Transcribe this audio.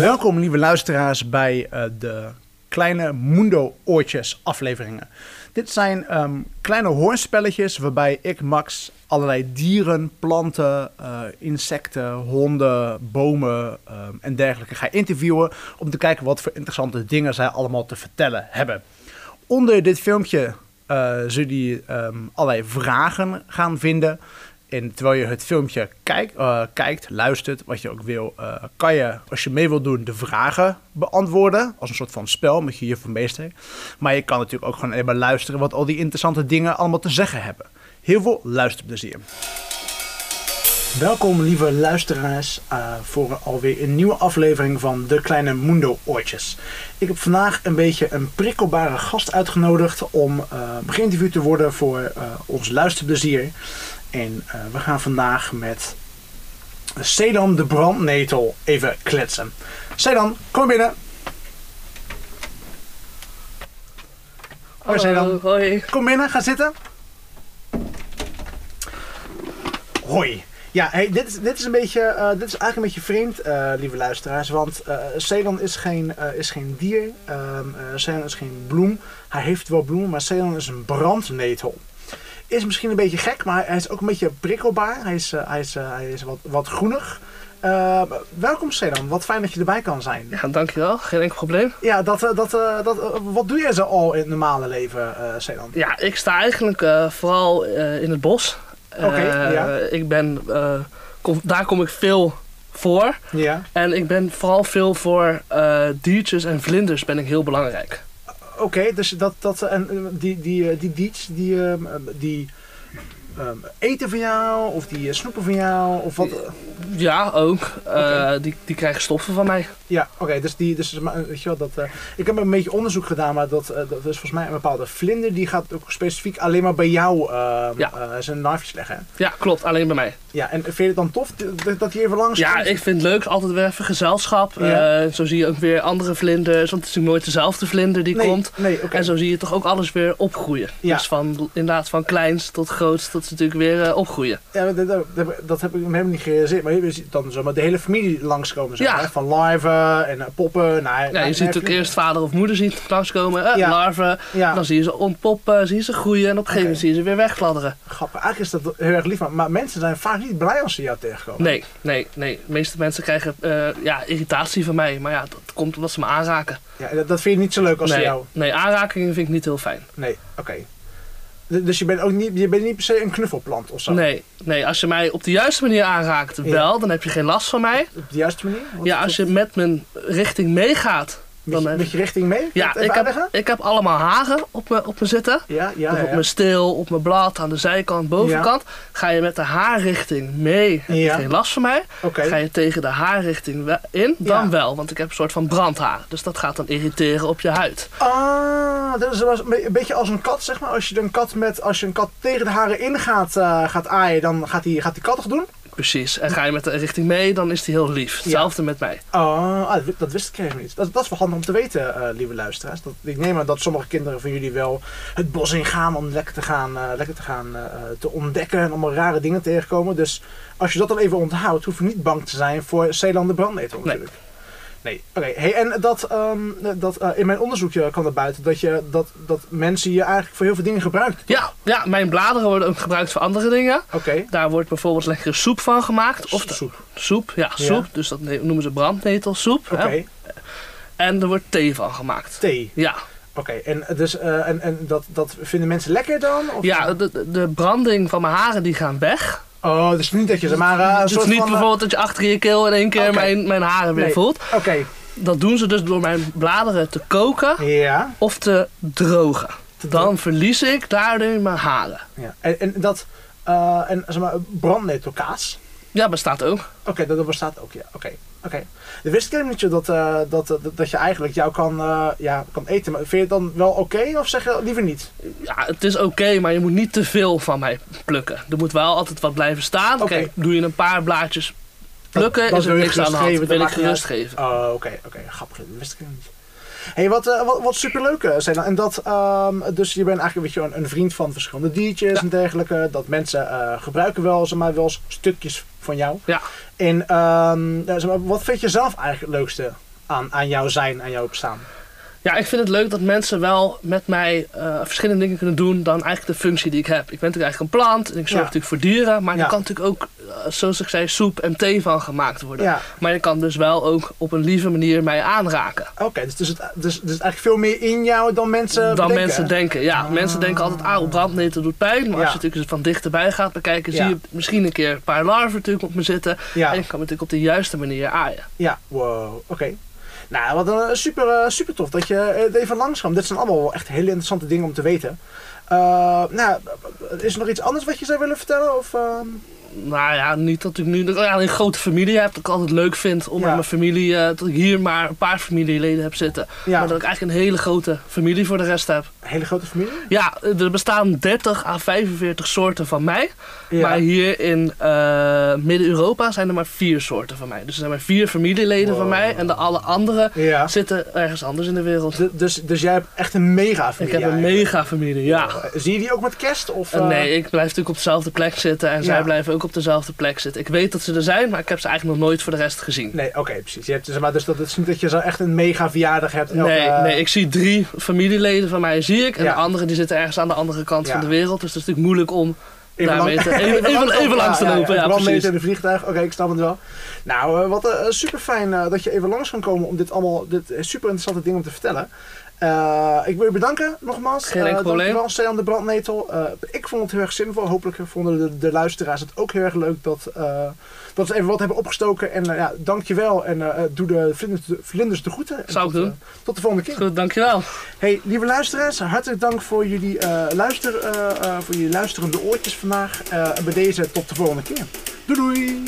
Welkom, lieve luisteraars, bij uh, de kleine Mundo Oortjes afleveringen. Dit zijn ehm, kleine hoorspelletjes waarbij ik, Max, allerlei dieren, planten, uh, insecten, honden, bomen um, en dergelijke ga interviewen. Om te kijken wat voor interessante dingen zij allemaal te vertellen hebben. Onder dit filmpje uh, zullen jullie um, allerlei vragen gaan vinden. En terwijl je het filmpje kijk, uh, kijkt, luistert, wat je ook wil, uh, kan je, als je mee wilt doen, de vragen beantwoorden. Als een soort van spel met je juf meester. Maar je kan natuurlijk ook gewoon even luisteren wat al die interessante dingen allemaal te zeggen hebben. Heel veel luisterplezier. Welkom lieve luisteraars uh, voor alweer een nieuwe aflevering van De Kleine Mundo Oortjes. Ik heb vandaag een beetje een prikkelbare gast uitgenodigd om geïnterviewd te worden voor ons luisterplezier. En uh, we gaan vandaag met Sedan de brandnetel even kletsen. Sedan, kom binnen. Hoi Sedan. Hoi. Kom binnen, ga zitten. Hoi. Ja, hey, dit, is, dit is een beetje, uh, dit is eigenlijk een beetje vreemd, uh, lieve luisteraars. Want uh, Ceylon is geen, is geen dier. Um, Ceylon is geen bloem. Hij heeft wel bloemen, maar Ceylon is een brandnetel is misschien een beetje gek, maar hij is ook een beetje prikkelbaar. Hij is, uh, hij is, uh, hij is wat, wat groenig. Uh, welkom Sedan, wat fijn dat je erbij kan zijn. Ja, dankjewel. Geen enkel probleem. Ja, dat, dat, dat, wat doe jij zo al in het normale leven, Sedan? Ja, ik sta eigenlijk vooral in het bos. Oké, okay, ja. Ik ben, kom, daar kom ik veel voor. Ja. En ik ben vooral veel voor diertjes en vlinders ben ik heel belangrijk. Oké, dus dat, dat, en die, die, die diets, die, die, die um, eten van jou of die snoepen van jou of wat? Ja, ook. Okay. Uh, die, die krijgen stoffen van mij. Ja, oké. Okay, dus die, dus weet je wel, dat. Uh, ik heb een beetje onderzoek gedaan, maar dat, uh, dat is volgens mij een bepaalde vlinder die gaat ook specifiek alleen maar bij jou ja. zijn larfjes leggen. Ja, klopt. Alleen bij mij. Ja, en vind je het dan tof dat hij even langs Ja, ik vind het leuk. Altijd weer even gezelschap. Ja. zo zie je ook weer andere vlinders. Want het is natuurlijk nooit dezelfde vlinder die nee, komt. Nee, okay. En zo zie je toch ook alles weer opgroeien. Ja. Dus van, inderdaad van kleins tot groot tot ze natuurlijk weer uh, opgroeien. Ja, dat, dat, dat, heb ik helemaal niet gerealiseerd. Maar je ziet dan zomaar de hele familie langskomen. Zo, ja. hè? Van larven en uh, poppen. Naar, ja, je ziet ook eerst vader of moeder ziet langskomen. Uh, ja. Larven. Ja. Dan zie je ze ontpoppen, zie je ze groeien. En op een gegeven moment zie je ze weer wegfladderen. Grappig. Eigenlijk is dat heel erg lief. Maar, maar mensen zijn vaak niet blij als ze jou tegenkomen. Nee, nee, nee. De meeste mensen krijgen ja, irritatie van mij. Maar ja, dat komt omdat ze me aanraken. Ja, dat, dat vind je niet zo leuk als nee. ze jou... Nee, aanrakingen vind ik niet heel fijn. Nee, oké. Okay. Dus je bent ook niet, je bent niet per se een knuffelplant of zo? Nee, nee, als je mij op de juiste manier aanraakt, ja. wel, dan heb je geen last van mij. Op de juiste manier? Wat ja, als je met mijn richting meegaat. Met, dan met je richting mee? Ja, ik heb, ik heb allemaal hagen op me, op me zitten. Ja, ja, dus ja, op mijn steel, op mijn blad, aan de zijkant, bovenkant. Ja. Ga je met de haarrichting mee, heb je geen last van mij. Okay. Ga je tegen de haarrichting in, dan wel. Want ik heb een soort van brandhaar. Dus dat gaat dan irriteren op je huid. Ah, dat is een beetje als een kat, zeg maar. Als je een kat, met, als je een kat tegen de haren in gaat, uh, gaat aaien, dan gaat die, gaat die kat toch doen? Precies. En ga je met de richting mee, dan is die heel lief. Hetzelfde ja. met mij. Oh, ah, dat wist ik helemaal niet. Dat, dat is wel handig om te weten, uh, lieve luisteraars. Dat, ik neem aan dat sommige kinderen van jullie wel het bos ingaan om lekker te gaan, uh, lekker te, gaan uh, te ontdekken en allemaal rare dingen tegenkomen. Dus als je dat dan even onthoudt, hoef je niet bang te zijn voor Zeeland de brandnetel natuurlijk. Nee. Nee, oké. Okay. Hey, en dat, um, dat uh, in mijn onderzoekje kwam er buiten dat, je, dat, dat mensen je eigenlijk voor heel veel dingen gebruiken. Ja, ja, mijn bladeren worden ook gebruikt voor andere dingen. Oké. Okay. Daar wordt bijvoorbeeld lekkere soep van gemaakt. Of de, soep. Soep, ja, soep. Ja. Dus dat noemen ze brandnetelsoep. Oké. Okay. En er wordt thee van gemaakt. Thee? Ja. Oké, en, dus, uh, en, en dat, dat vinden mensen lekker dan? Of ja, de, de branding van mijn haren die gaan weg. Oh, dus niet dat je ze maar... Uh, het is niet van, bijvoorbeeld dat je achter je keel in één keer okay. mijn, mijn haren weer nee. voelt. Oké. Okay. Dat doen ze dus door mijn bladeren te koken ja. of te drogen. Dan verlies ik daardoor mijn haren. Ja. En, en dat, uh, en zeg maar, brandnetelkaas? Ja, bestaat ook. Oké, okay, dat bestaat ook, ja. Oké. Okay. Oké. Okay. De wist ik helemaal niet dat, uh, dat, dat, dat je eigenlijk jou kan, uh, ja, kan eten. Maar vind je het dan wel oké okay, of zeg je liever niet? Ja, het is oké, okay, maar je moet niet te veel van mij plukken. Er moet wel altijd wat blijven staan. Kijk, doe je een paar blaadjes plukken dat is er niks aan de hand. gerustgeven, wil ik gerust uit. geven. Oh, oké, oké. Grappig, dat wist ik helemaal niet. Hey, wat, eh, wat, wat superleuk eh, zijn En dat, ehm, dus je bent eigenlijk weet je, een, een vriend van verschillende diertjes Ja. en dergelijke. Dat mensen eh, gebruiken wel, zeg maar, wel eens stukjes van jou. Ja. En ehm, zeg maar, wat vind je zelf eigenlijk het leukste aan, aan jouw zijn, aan jouw bestaan? Ja, ik vind het leuk dat mensen wel met mij verschillende dingen kunnen doen dan eigenlijk de functie die ik heb. Ik ben natuurlijk eigenlijk een plant en ik zorg Ja. natuurlijk voor dieren, maar Ja. er kan natuurlijk ook, zoals ik zei, soep en thee van gemaakt worden. Ja, Maar je kan dus wel ook op een lieve manier mij aanraken. oké. dus, dus, het, dus, dus eigenlijk veel meer in jou dan mensen dan bedenken. mensen denken. Ja, Ah. mensen denken altijd, ah, brandneten doet pijn. Maar Ja. als je natuurlijk van dichterbij gaat bekijken, zie je misschien een keer een paar larven natuurlijk op me zitten. Ja. En je kan me natuurlijk op de juiste manier aaien. Ja, wow, oké. Nou, wat een super, eh, super tof dat je eh, even langs kwam. Dit zijn allemaal wel echt hele interessante dingen om te weten. Eh, nou, is er nog iets anders wat je zou willen vertellen? Of, ehm? Nou ja, niet dat ik nu ja, een grote familie heb. Dat ik altijd leuk vind om Ja. met mijn familie, eh, dat ik hier maar een paar familieleden heb zitten. ja, Maar dat ik eigenlijk een hele grote familie voor de rest heb. een hele grote familie? Ja, er bestaan 30 à 45 soorten van mij. Ja. Maar hier in eh, Midden-Europa zijn er maar vier soorten van mij. Dus er zijn maar vier familieleden van mij. En de alle andere ja. zitten ergens anders in de wereld. D- dus, dus jij hebt echt een mega Ik familie heb een mega familie, ja. Zie je die ook met kerst? Of, eh, nee, ik blijf natuurlijk op dezelfde plek zitten en zij blijven ook op dezelfde plek zitten. Ik weet dat ze er zijn, maar ik heb ze eigenlijk nog nooit voor de rest gezien. Nee, oké, precies. Je hebt, zeg maar, dus dat is niet dat je zo echt een mega verjaardag hebt. elke- Nee, nee, ik zie drie familieleden van mij zie ik. En Ja. de anderen die zitten ergens aan de andere kant Ja. van de wereld. Dus het is natuurlijk moeilijk om Even, daarmee lang- te, even, even, even langs te lopen. Ja, brandmeter precies. in de vliegtuig, oké, ik snap het wel. Nou, eh, wat eh, super fijn dat je even langs kan komen om dit allemaal, dit eh, super interessante ding om te vertellen. Eh, ik wil je bedanken nogmaals. Geen enkel Eh, probleem. Dankjewel, de Brandnetel. Eh, ik vond het heel erg zinvol. Hopelijk vonden de, de luisteraars het ook heel erg leuk dat, eh, dat ze even wat hebben opgestoken. En eh, ja, dankjewel en eh, doe de vlinders, de vlinders de groeten. En Zou ik tot, doen. eh, tot de volgende keer. Goed, dankjewel. Hey, lieve luisteraars, hartelijk dank voor jullie, eh, luister, eh, eh, voor jullie luisterende oortjes vandaag. Eh, en bij deze tot de volgende keer. Doei doei!